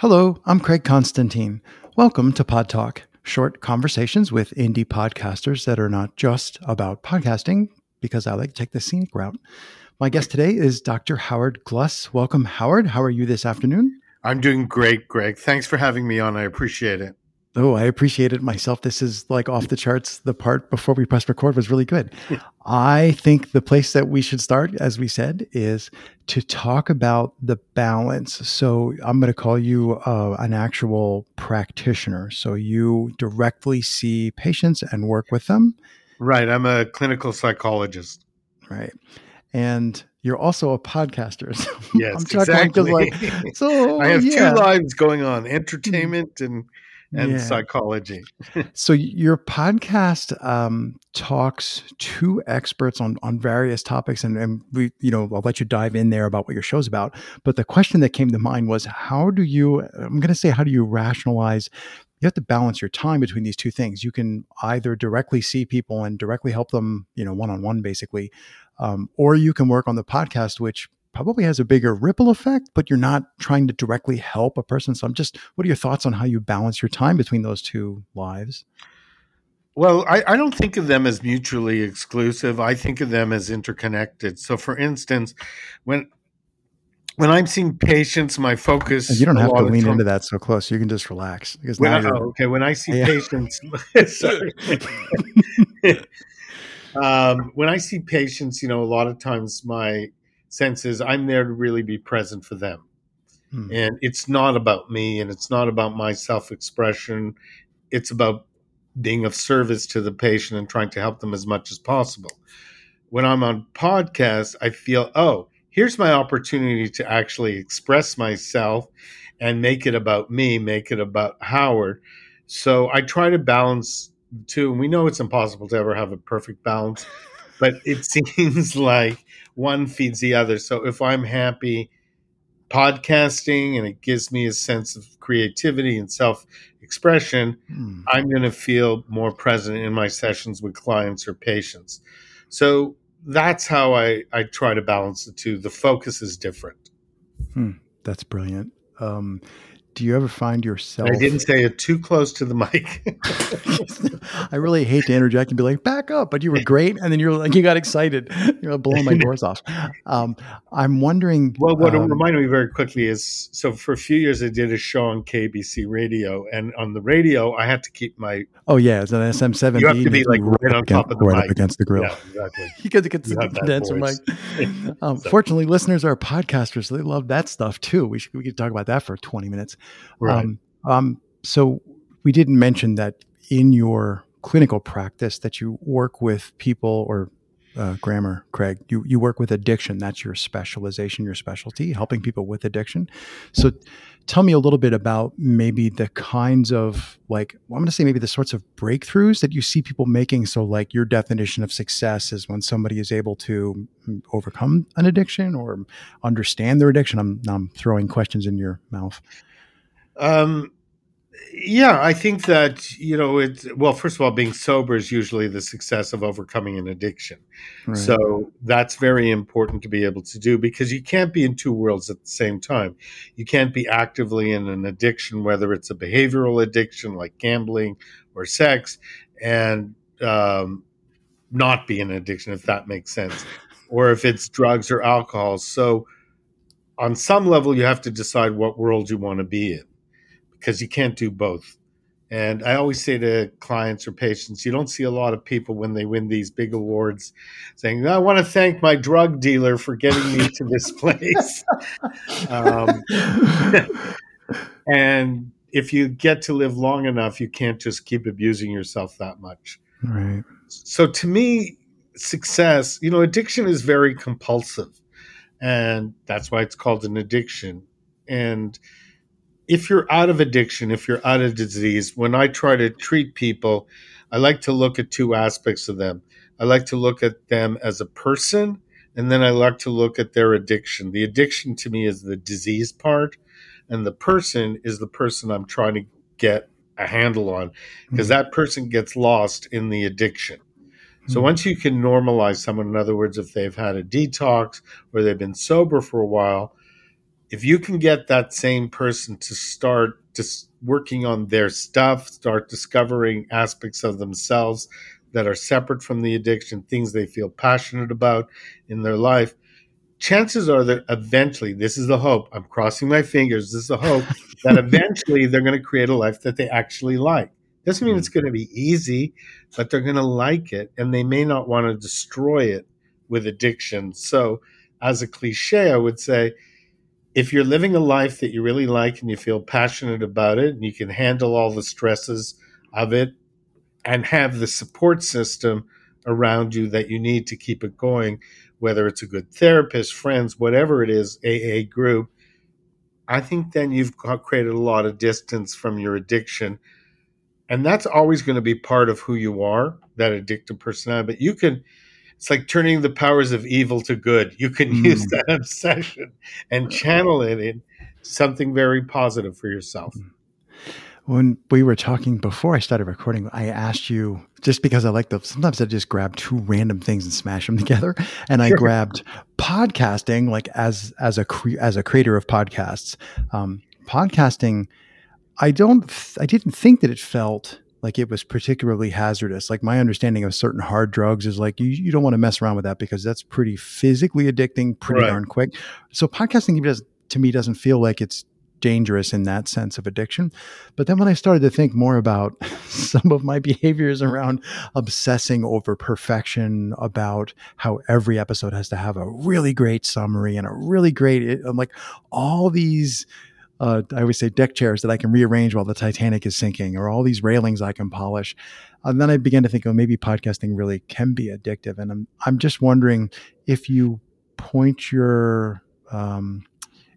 Hello, I'm Craig Constantine. Welcome to Pod Talk, short conversations with indie podcasters that are not just about podcasting, because I like to take the scenic route. My guest today is Dr. Howard Gluss. Welcome, Howard. How are you this afternoon? I'm doing great, Greg. Thanks for having me on. I appreciate it. Oh, I appreciate it myself. This is like off the charts. The part before we pressed record was really good. I think the place that we should start, as we said, is to talk about the balance. So I'm going to call you uh, an actual practitioner. So you directly see patients and work with them. Right. I'm a clinical psychologist. Right. And you're also a podcaster. So yes, exactly. Like, so I have yeah. two lives going on: entertainment and and yeah. psychology. so your podcast um, talks to experts on on various topics, and, and we, you know, I'll let you dive in there about what your show's about. But the question that came to mind was, how do you? I'm going to say, how do you rationalize? You have to balance your time between these two things. You can either directly see people and directly help them, you know, one on one, basically, um, or you can work on the podcast, which probably has a bigger ripple effect, but you're not trying to directly help a person. So I'm just, what are your thoughts on how you balance your time between those two lives? Well, I, I, don't think of them as mutually exclusive. I think of them as interconnected. So, for instance, when when I'm seeing patients, my focus you don't have to lean into that so close. You can just relax because when I, oh, okay. When I see yeah. patients, um, when I see patients, you know, a lot of times my sense is I'm there to really be present for them. Hmm. And it's not about me and it's not about my self expression. It's about being of service to the patient and trying to help them as much as possible. When I'm on podcasts, I feel, oh, here's my opportunity to actually express myself and make it about me, make it about Howard. So I try to balance the two. And we know it's impossible to ever have a perfect balance, but it seems like one feeds the other. So if I'm happy podcasting and it gives me a sense of creativity and self expression, mm. I'm going to feel more present in my sessions with clients or patients. So that's how I, I try to balance the two. The focus is different. Hmm, that's brilliant. Um, do you ever find yourself? I didn't say it too close to the mic. I really hate to interject and be like, back up, but you were great. And then you're like, you got excited. You're blowing my doors off. Um, I'm wondering. Well, what um, reminded me very quickly is so for a few years, I did a show on KBC radio. And on the radio, I had to keep my. Oh, yeah. It's an SM7. You have to be like right, on top against, of the right mic. up against the grill. Yeah, exactly. because it gets the condenser mic. Um, so. Fortunately, listeners are podcasters. So they love that stuff too. We, should, we could talk about that for 20 minutes. Right. Um, um, so we didn't mention that in your clinical practice that you work with people or uh, grammar, Craig. You you work with addiction. That's your specialization, your specialty, helping people with addiction. So, tell me a little bit about maybe the kinds of like well, I'm going to say maybe the sorts of breakthroughs that you see people making. So, like your definition of success is when somebody is able to mm, overcome an addiction or understand their addiction. I'm I'm throwing questions in your mouth. Um, yeah, I think that you know it. Well, first of all, being sober is usually the success of overcoming an addiction. Right. So that's very important to be able to do because you can't be in two worlds at the same time. You can't be actively in an addiction, whether it's a behavioral addiction like gambling or sex, and um, not be in an addiction, if that makes sense, or if it's drugs or alcohol. So on some level, you have to decide what world you want to be in because you can't do both. And I always say to clients or patients, you don't see a lot of people when they win these big awards saying, I want to thank my drug dealer for getting me to this place. um, and if you get to live long enough, you can't just keep abusing yourself that much. Right. So to me, success, you know, addiction is very compulsive. And that's why it's called an addiction. And if you're out of addiction, if you're out of disease, when I try to treat people, I like to look at two aspects of them. I like to look at them as a person, and then I like to look at their addiction. The addiction to me is the disease part, and the person is the person I'm trying to get a handle on because mm-hmm. that person gets lost in the addiction. So mm-hmm. once you can normalize someone, in other words, if they've had a detox or they've been sober for a while, if you can get that same person to start just working on their stuff, start discovering aspects of themselves that are separate from the addiction, things they feel passionate about in their life, chances are that eventually, this is the hope, I'm crossing my fingers, this is the hope, that eventually they're going to create a life that they actually like. Doesn't mean hmm. it's going to be easy, but they're going to like it and they may not want to destroy it with addiction. So, as a cliche, I would say if you're living a life that you really like and you feel passionate about it and you can handle all the stresses of it and have the support system around you that you need to keep it going, whether it's a good therapist, friends, whatever it is, AA group, I think then you've created a lot of distance from your addiction. And that's always going to be part of who you are, that addictive personality. But you can, it's like turning the powers of evil to good. You can mm. use that obsession and channel it in something very positive for yourself. Mm when we were talking before I started recording, I asked you just because I like the sometimes I just grab two random things and smash them together, and I grabbed podcasting like as as a cre- as a creator of podcasts, um, podcasting. I don't I didn't think that it felt like it was particularly hazardous. Like my understanding of certain hard drugs is like you, you don't want to mess around with that because that's pretty physically addicting, pretty right. darn quick. So podcasting does to me doesn't feel like it's dangerous in that sense of addiction. But then when I started to think more about some of my behaviors around obsessing over perfection, about how every episode has to have a really great summary and a really great, eh, I'm like all these. Uh, I always say deck chairs that I can rearrange while the Titanic is sinking, or all these railings I can polish. And then I began to think, oh, maybe podcasting really can be addictive. And I'm I'm just wondering if you point your um,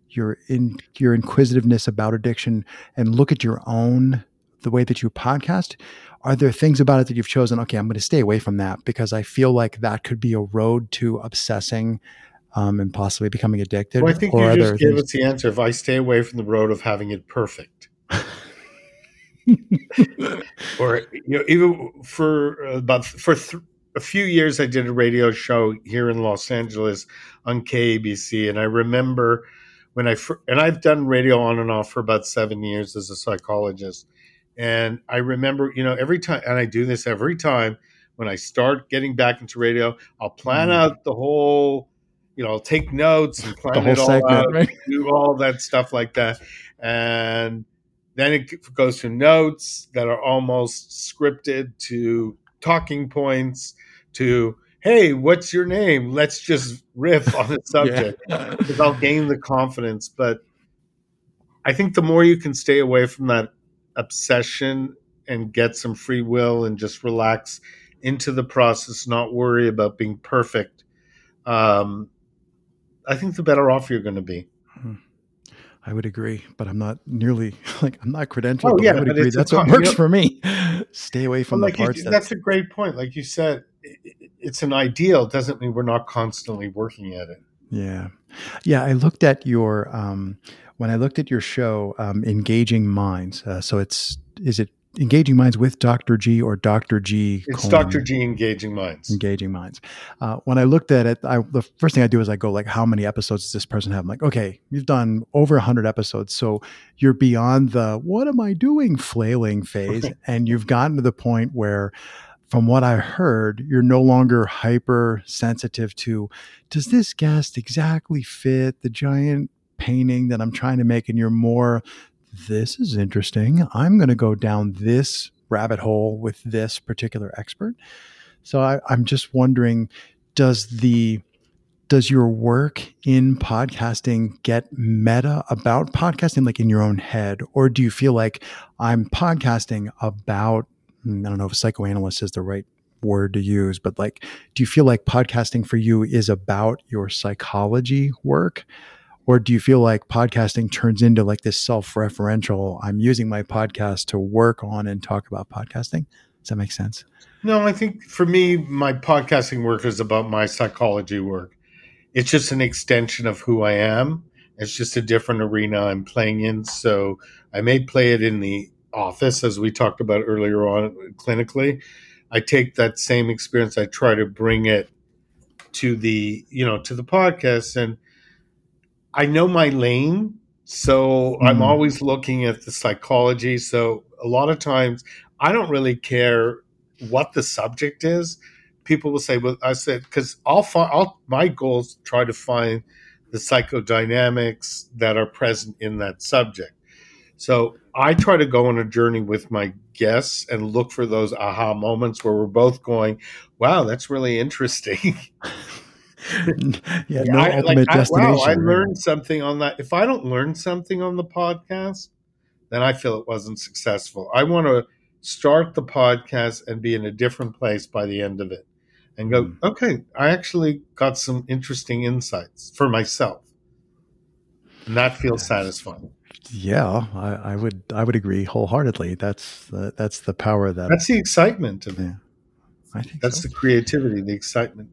your in your inquisitiveness about addiction and look at your own the way that you podcast are there things about it that you've chosen okay i'm going to stay away from that because i feel like that could be a road to obsessing um, and possibly becoming addicted well, i think you just gave us the answer if i stay away from the road of having it perfect or you know even for uh, about for th- a few years i did a radio show here in los angeles on kabc and i remember when I and I've done radio on and off for about seven years as a psychologist, and I remember, you know, every time, and I do this every time when I start getting back into radio, I'll plan mm. out the whole, you know, I'll take notes and plan it all segment, out, right? do all that stuff like that, and then it goes to notes that are almost scripted to talking points to hey, what's your name? Let's just riff on the subject because I'll gain the confidence. But I think the more you can stay away from that obsession and get some free will and just relax into the process, not worry about being perfect, um, I think the better off you're going to be. Hmm. I would agree, but I'm not nearly like I'm not credentialed. Oh, yeah, I would agree. That's what works you know, for me. Stay away from well, the like parts. You, that's a great point. Like you said, it's an ideal doesn't mean we're not constantly working at it. Yeah. Yeah. I looked at your, um, when I looked at your show, um, Engaging Minds. Uh, so it's, is it Engaging Minds with Dr. G or Dr. G? It's Dr. G Engaging Minds. Engaging Minds. Uh, when I looked at it, I, the first thing I do is I go like, how many episodes does this person have? I'm like, okay, you've done over hundred episodes. So you're beyond the, what am I doing flailing phase. and you've gotten to the point where, from what I heard, you're no longer hypersensitive to does this guest exactly fit the giant painting that I'm trying to make? And you're more, this is interesting. I'm going to go down this rabbit hole with this particular expert. So I, I'm just wondering, does the does your work in podcasting get meta about podcasting like in your own head or do you feel like i'm podcasting about hmm, I don't know if psychoanalyst is the right word to use, but like, do you feel like podcasting for you is about your psychology work? Or do you feel like podcasting turns into like this self referential? I'm using my podcast to work on and talk about podcasting. Does that make sense? No, I think for me, my podcasting work is about my psychology work. It's just an extension of who I am. It's just a different arena I'm playing in. So I may play it in the office, as we talked about earlier on clinically. I take that same experience, I try to bring it to the, you know, to the podcast. And I know my lane, so mm. I'm always looking at the psychology. So a lot of times I don't really care what the subject is. People will say, "Well, I said because I'll find. I'll, my goal is to try to find the psychodynamics that are present in that subject." So I try to go on a journey with my guests and look for those aha moments where we're both going, "Wow, that's really interesting." yeah, no I, ultimate like, destination. I, wow, I learned something on that. If I don't learn something on the podcast, then I feel it wasn't successful. I want to start the podcast and be in a different place by the end of it and go, mm. okay, I actually got some interesting insights for myself. And that feels satisfying. Yeah, I, I would I would agree wholeheartedly. That's the, that's the power that that's the excitement of it. Yeah, I think that's so. the creativity, the excitement.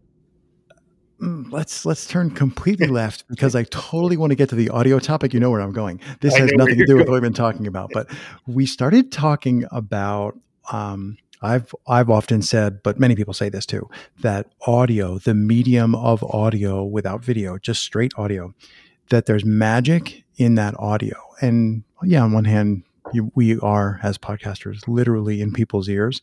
Mm, let's let's turn completely left because I totally want to get to the audio topic. You know where I'm going. This has nothing to do with what we've been talking about, but we started talking about. Um, I've I've often said, but many people say this too, that audio, the medium of audio without video, just straight audio, that there's magic in that audio. And yeah, on one hand, you, we are as podcasters literally in people's ears,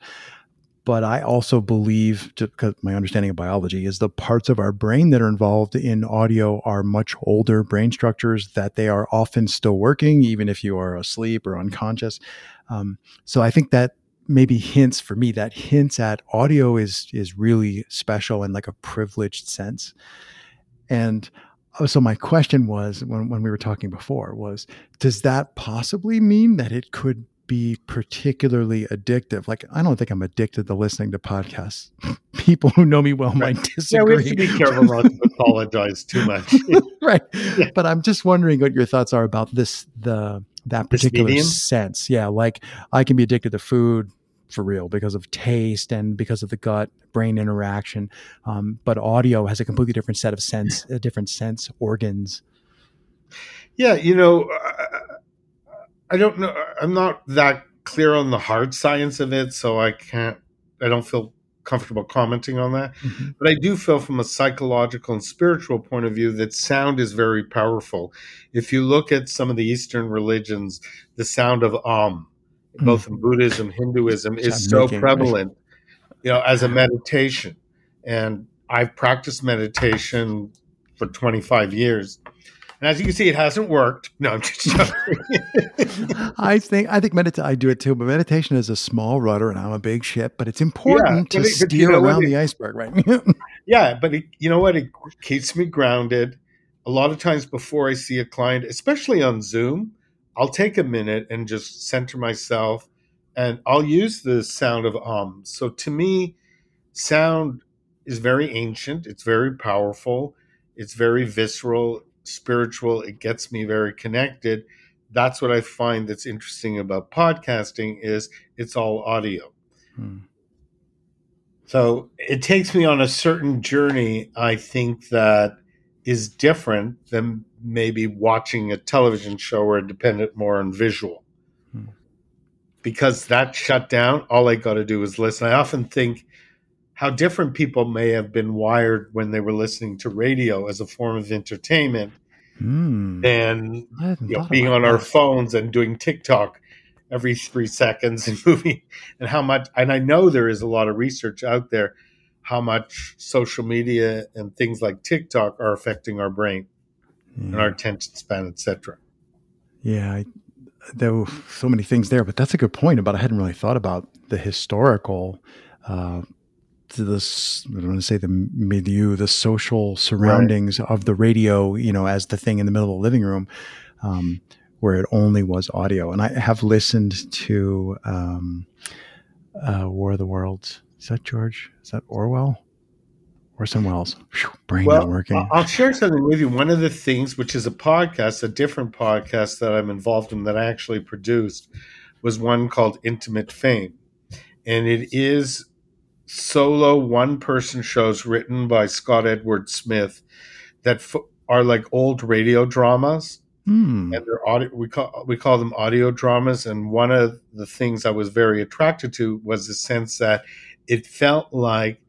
but I also believe, because my understanding of biology is the parts of our brain that are involved in audio are much older brain structures that they are often still working, even if you are asleep or unconscious. Um, so I think that maybe hints for me that hints at audio is is really special in like a privileged sense. And oh, so my question was when, when we were talking before was, does that possibly mean that it could be particularly addictive. Like, I don't think I'm addicted to listening to podcasts. People who know me well right. might disagree. Yeah, we have to be careful not to apologize too much. right. Yeah. But I'm just wondering what your thoughts are about this, the, that particular sense. Yeah. Like I can be addicted to food for real because of taste and because of the gut brain interaction. Um, but audio has a completely different set of sense, a different sense organs. Yeah. You know, I don't know. I'm not that clear on the hard science of it, so I can't. I don't feel comfortable commenting on that. Mm-hmm. But I do feel from a psychological and spiritual point of view that sound is very powerful. If you look at some of the Eastern religions, the sound of Om, mm-hmm. both in Buddhism, Hinduism, is so making, prevalent, right? you know, as a meditation. And I've practiced meditation for 25 years and as you can see, it hasn't worked. No, I'm just joking. I think I think medita- I do it too, but meditation is a small rudder, and I'm a big ship. But it's important yeah, to it, steer you know around it, the iceberg, right? yeah, but it, you know what? It keeps me grounded. A lot of times before I see a client, especially on Zoom, I'll take a minute and just center myself, and I'll use the sound of um. So to me, sound is very ancient. It's very powerful. It's very visceral spiritual. It gets me very connected. That's what I find that's interesting about podcasting is it's all audio. Hmm. So it takes me on a certain journey, I think that is different than maybe watching a television show or dependent more on visual. Hmm. Because that shut down, all I got to do is listen. I often think how different people may have been wired when they were listening to radio as a form of entertainment mm. than you know, being on that. our phones and doing TikTok every three seconds and moving and how much and I know there is a lot of research out there how much social media and things like TikTok are affecting our brain and our attention span, etc. Yeah, I, there were so many things there, but that's a good point about I hadn't really thought about the historical uh, to this I don't want to say the milieu, the social surroundings right. of the radio, you know, as the thing in the middle of the living room, um, where it only was audio. And I have listened to um, uh, War of the Worlds. Is that George? Is that Orwell? Orson Welles. Whew, brain well, not working. I'll share something with you. One of the things, which is a podcast, a different podcast that I'm involved in that I actually produced, was one called Intimate Fame. And it is solo one person shows written by Scott Edward Smith that f- are like old radio dramas. Mm. And they're audio, we call we call them audio dramas. And one of the things I was very attracted to was the sense that it felt like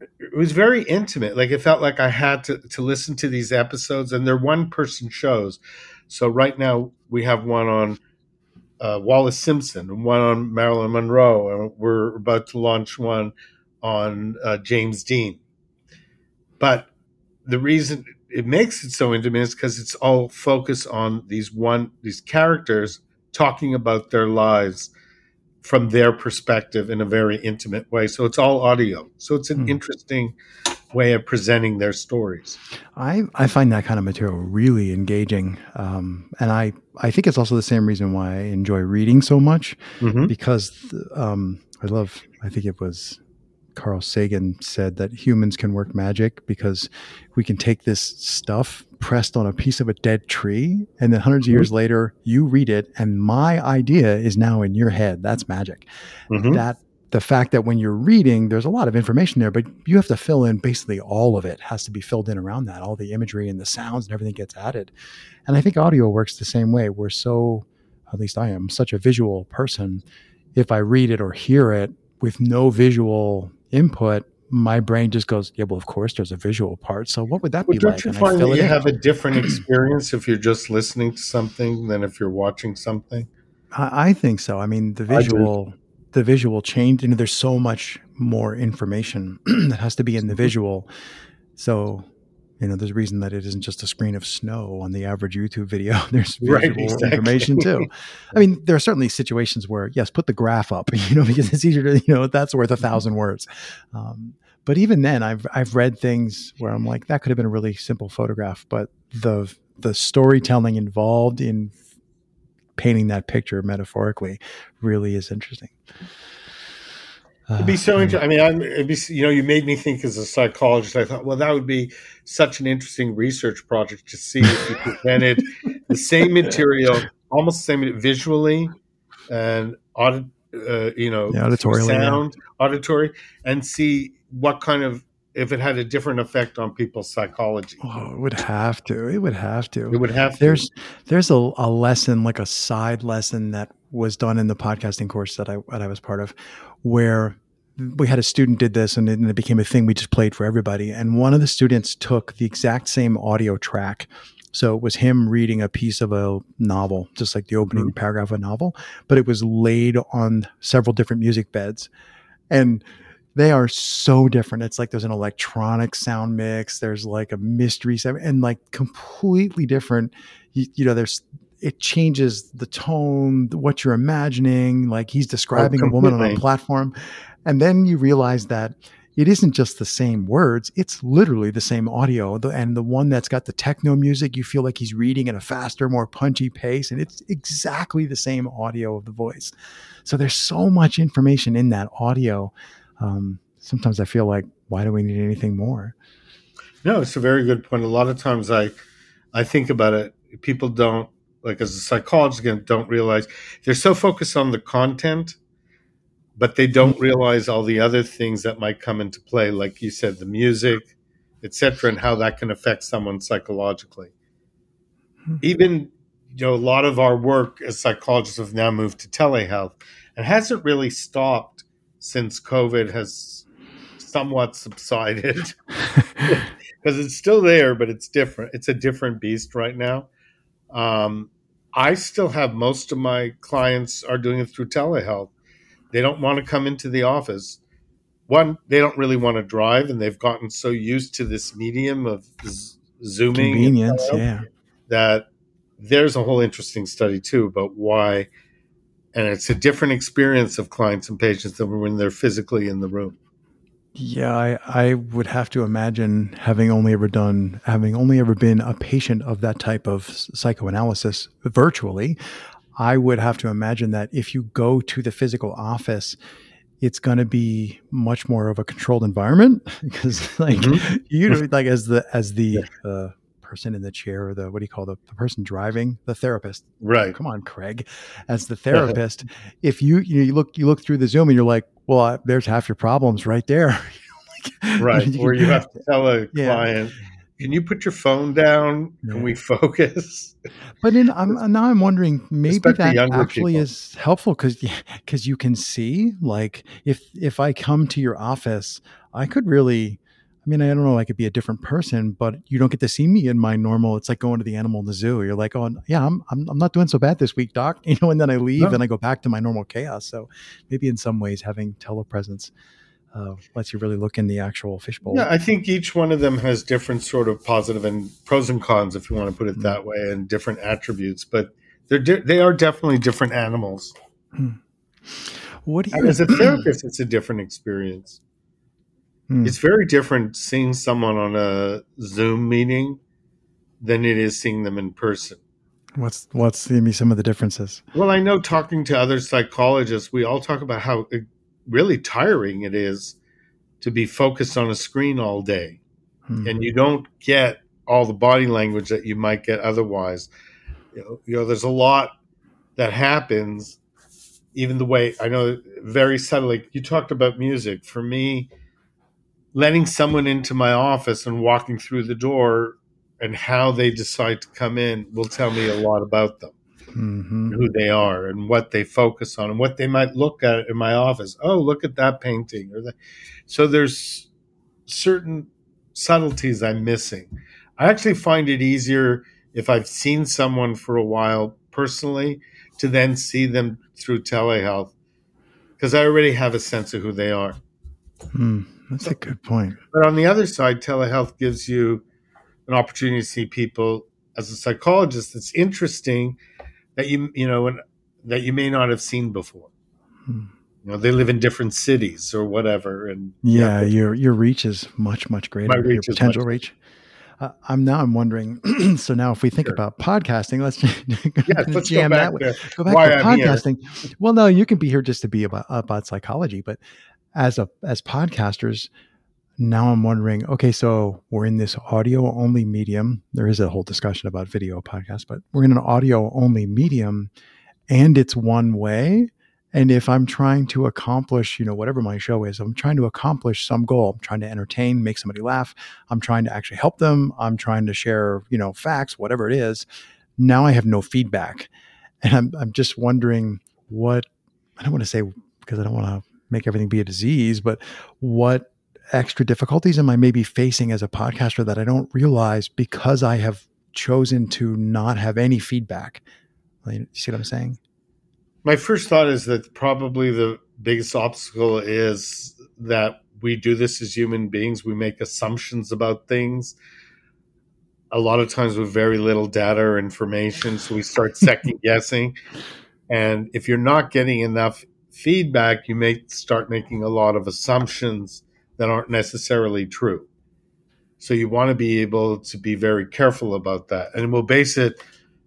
it was very intimate. Like it felt like I had to to listen to these episodes, and they're one person shows. So right now we have one on uh, Wallis Simpson and one on Marilyn Monroe, and we're about to launch one on uh, James Dean. But the reason it makes it so intimate is because it's all focused on these one these characters talking about their lives from their perspective in a very intimate way. So it's all audio. So it's an hmm. interesting way of presenting their stories. I, I find that kind of material really engaging. Um, and I, I think it's also the same reason why I enjoy reading so much mm-hmm. because um, I love, I think it was Carl Sagan said that humans can work magic because we can take this stuff pressed on a piece of a dead tree and then 100s mm-hmm. of years later you read it and my idea is now in your head that's magic mm-hmm. that the fact that when you're reading there's a lot of information there but you have to fill in basically all of it has to be filled in around that all the imagery and the sounds and everything gets added and i think audio works the same way we're so at least i am such a visual person if i read it or hear it with no visual input, my brain just goes, yeah, well, of course, there's a visual part. So what would that well, be don't like? Don't you find that you have a different experience if you're just listening to something than if you're watching something? I, I think so. I mean, the visual, the visual change. You know, there's so much more information that has to be in the mm-hmm. visual. So you know, there's a reason that it isn't just a screen of snow on the average YouTube video. There's visual right, exactly. information too. I mean, there are certainly situations where, yes, put the graph up, you know, because it's easier to, you know, that's worth a mm-hmm. thousand words. Um, but even then, I've I've read things where I'm like, that could have been a really simple photograph, but the the storytelling involved in painting that picture metaphorically really is interesting. It'd be so interesting. I mean, I'm, it'd be, you know, you made me think as a psychologist. I thought, well, that would be such an interesting research project to see if you presented the same material, almost the same visually and audit, uh, you know, yeah, sound, yeah. auditory, and see what kind of if it had a different effect on people's psychology. Oh, it would have to. It would have to. It would have to. There's there's a, a lesson, like a side lesson that was done in the podcasting course that I that I was part of, where we had a student did this and it became a thing we just played for everybody. And one of the students took the exact same audio track. So it was him reading a piece of a novel, just like the opening mm-hmm. paragraph of a novel, but it was laid on several different music beds. And they are so different. It's like there's an electronic sound mix, there's like a mystery sound, and like completely different. You, you know, there's it changes the tone, what you're imagining. Like he's oh, describing oh, a woman on a platform, and then you realize that it isn't just the same words, it's literally the same audio. And the one that's got the techno music, you feel like he's reading at a faster, more punchy pace. And it's exactly the same audio of the voice. So there's so much information in that audio. Um, sometimes I feel like, why do we need anything more? No, it's a very good point. A lot of times I, I think about it. People don't like as a psychologist again don't realize they're so focused on the content but they don't realize all the other things that might come into play, like you said, the music, etc., and how that can affect someone psychologically. Hmm. Even you know, a lot of our work as psychologists have now moved to telehealth, and hasn't really stopped since COVID has somewhat subsided because it's still there, but it's different. It's a different beast right now. Um, I still have most of my clients are doing it through telehealth they don't want to come into the office. One, they don't really want to drive, and they've gotten so used to this medium of z- zooming, convenience, yeah, that there's a whole interesting study too about why, and it's a different experience of clients and patients than when they're physically in the room. Yeah, I, I would have to imagine having only ever done, having only ever been a patient of that type of psychoanalysis virtually, I would have to imagine that if you go to the physical office, it's going to be much more of a controlled environment because like mm-hmm. you know like as the as the uh, person in the chair or the what do you call the, the person driving the therapist right come on craig as the therapist if you you, know, you look you look through the zoom and you're like well uh, there's half your problems right there like, right you, or you have to tell a yeah. client can you put your phone down? Yeah. Can we focus? But in, I'm, now I'm wondering maybe that actually people. is helpful because because you can see like if if I come to your office, I could really I mean, I don't know, I could be a different person, but you don't get to see me in my normal. It's like going to the animal in the zoo. You're like, oh, yeah, I'm, I'm, I'm not doing so bad this week, doc. You know, and then I leave no. and I go back to my normal chaos. So maybe in some ways having telepresence uh, lets you really look in the actual fishbowl. Yeah, I think each one of them has different sort of positive and pros and cons, if you want to put it mm. that way, and different attributes. But they're di- they are definitely different animals. Hmm. What do you? As a therapist, it's a different experience. Hmm. It's very different seeing someone on a Zoom meeting than it is seeing them in person. What's what's maybe some of the differences? Well, I know talking to other psychologists, we all talk about how really tiring it is to be focused on a screen all day, hmm. and you don't get all the body language that you might get otherwise. You know, you know, there's a lot that happens. Even the way I know, very subtly. You talked about music. For me, letting someone into my office and walking through the door and how they decide to come in will tell me a lot about them. Mm-hmm. who they are and what they focus on and what they might look at in my office. Oh look at that painting or that. So there's certain subtleties i'm missing. I actually find it easier if i've seen someone for a while personally to then see them through telehealth because i already have a sense of who they are. Mm. That's a good point. But on the other side, telehealth gives you an opportunity to see people as a psychologist. That's interesting that you you know that you may not have seen before. Hmm. You know, they live in different cities or whatever, and yeah, your your reach is much much greater. My reach your potential reach. Uh, I'm now I'm wondering. so now, if we think sure. about podcasting, let's, yes, let's jam that. Way. Go back to I'm podcasting. Here. Well, no, you can be here just to be about about psychology, but as a as podcasters now i'm wondering okay so we're in this audio only medium. There is a whole discussion about video podcast but we're in an audio only medium and it's one way. And if i'm trying to accomplish you know whatever my show is i'm trying to accomplish some goal. I'm trying to entertain make somebody laugh. I'm trying to actually help them. I'm trying to share you know facts whatever it is. Now i have no feedback. And i'm, I'm just wondering what i don't want to say because i don't want to make everything be a disease, but what extra difficulties am I maybe facing as a podcaster that I don't realize because I have chosen to not have any feedback? You see what I'm saying? My first thought is that probably the biggest obstacle is that we do this as human beings. We make assumptions about things a lot of times with very little data or information. So we start second guessing. And if you're not getting enough feedback, you may start making a lot of assumptions that aren't necessarily true. So you want to be able to be very careful about that. And we'll base it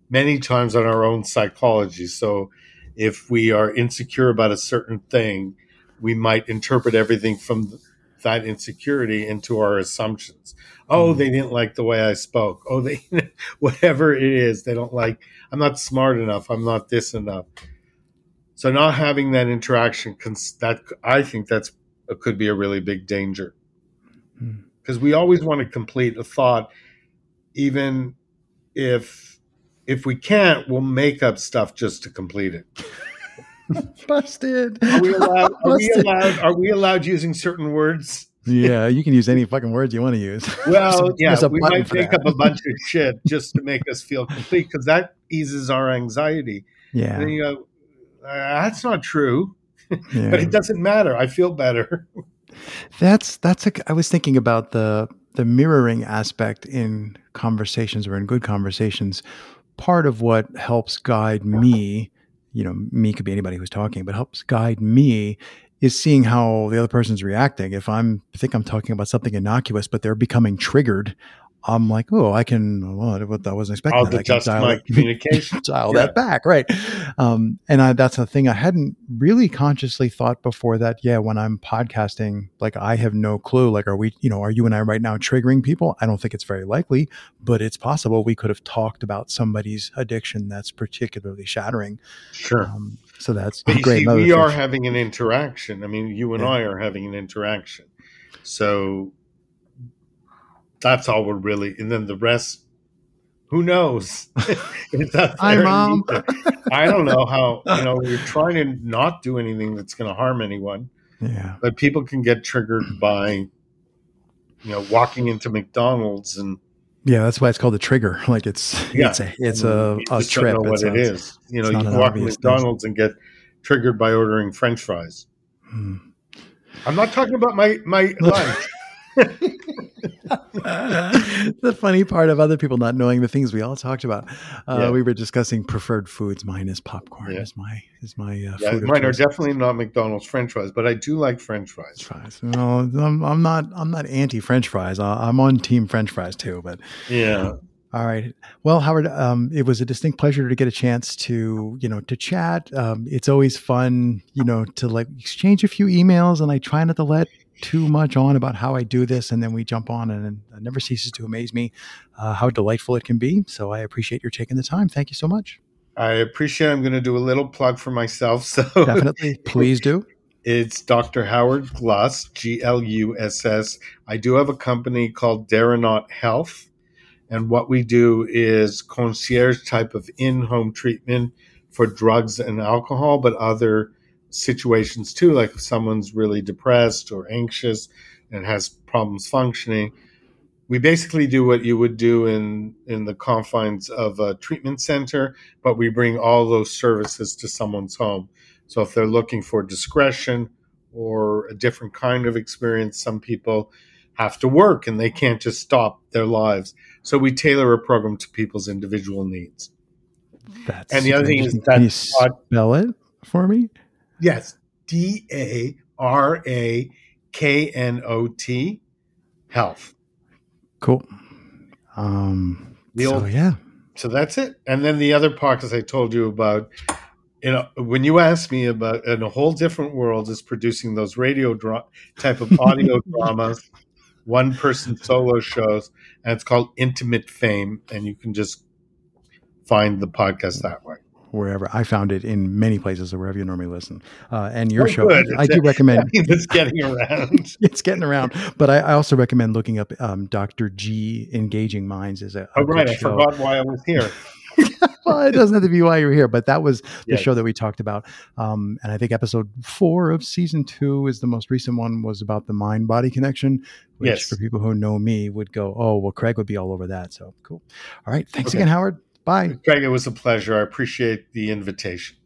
many times on our own psychology. So if we are insecure about a certain thing, we might interpret everything from that insecurity into our assumptions. Oh, they didn't like the way I spoke. Oh, they, whatever it is, they don't like, I'm not smart enough. I'm not this enough. So not having that interaction, that I think that's could be a really big danger because hmm. we always want to complete a thought, even if if we can't, we'll make up stuff just to complete it. Busted. Are we allowed? Are we allowed? Are we allowed using certain words? yeah, you can use any fucking words you want to use. Well, yeah, we might make that. up a bunch of shit just to make us feel complete because that eases our anxiety. Yeah. And then you go, Uh, that's not true. Yeah. but it doesn't matter. I feel better. that's that's a, I was thinking about the the mirroring aspect in conversations or in good conversations. Part of what helps guide me, you know, me could be anybody who's talking, but helps guide me is seeing how the other person's reacting. If I'm I think I'm talking about something innocuous, but they're becoming triggered, I'm like, oh, I can. Well, I wasn't expecting. I'll that. adjust my communication. dial yeah. that back, right? Um, and I, that's a thing I hadn't really consciously thought before. That yeah, when I'm podcasting, like I have no clue. Like, are we, you know, are you and I right now triggering people? I don't think it's very likely, but it's possible we could have talked about somebody's addiction that's particularly shattering. Sure. Um, so that's but great. See, we are having an interaction. I mean, you and yeah. I are having an interaction. So that's all we're really, and then the rest, who knows? Hi, mom. I don't know how. You know, we're trying to not do anything that's going to harm anyone. Yeah, but people can get triggered by you know, walking into McDonald's and yeah, that's why it's called the trigger. Like it's Yeah. it's a it's a, you a just don't trip. know what it a- is. You know, you can walk to obvious thing. McDonald's and get triggered by ordering French fries. Hmm. I'm not talking about my my lunch. the funny part of other people not knowing the things we all talked about. Uh, Yeah. We were discussing preferred foods. Mine is popcorn. Yeah. Is my is my uh, Yeah, mine are definitely not McDonald's French fries, but I do like French fries. fries. No, I'm, I'm not. I'm not anti French fries. I- I'm on team French fries too. But Yeah, all right. Well, Howard, um, it was a distinct pleasure to get a chance to you know to chat. Um, it's always fun, you know, to like exchange a few emails, and I try not to let too much on about how I do this, and then we jump on, and it never ceases to amaze me uh, how delightful it can be. So I appreciate your taking the time. Thank you so much. I appreciate. I'm going to do a little plug for myself. So Definitely, please do. It's Dr. Howard Gluss, G L U S S. I do have a company called Daraknot Health. And what we do is concierge type of in home treatment for drugs and alcohol, but other situations too, like if someone's really depressed or anxious and has problems functioning. We basically do what you would do in, in the confines of a treatment center, but we bring all those services to someone's home. So if they're looking for discretion or a different kind of experience, some people have to work and they can't just stop their lives. So we tailor a program to people's individual needs. That's And the other thing is interesting. Can you that's odd- spell it for me? Yes, D A R A K N O T, health. Cool. Um, The so old- yeah. So that's it. And then the other podcast I told you about, you know, when you asked me about in a whole different world is producing those radio dra- type of audio dramas, one person solo shows, and it's called Intimate Fame, and you can just find the podcast that way. Wherever I found it in many places or wherever you normally listen. Uh, and your Oh, show, good. I do recommend. it's getting around. It's getting around, but I, I also recommend looking up um, Dr. G Engaging Minds is a, a Oh, right. I show. forgot why I was here. well, it doesn't have to be why you're here, but that was the Yes. show that we talked about. Um, and I think episode four of season two is the most recent one was about the mind body connection, which Yes. for people who know me would go, oh, well, Craig would be all over that. So cool. All right. Thanks Okay. again, Howard. Bye. Craig, it was a pleasure. I appreciate the invitation.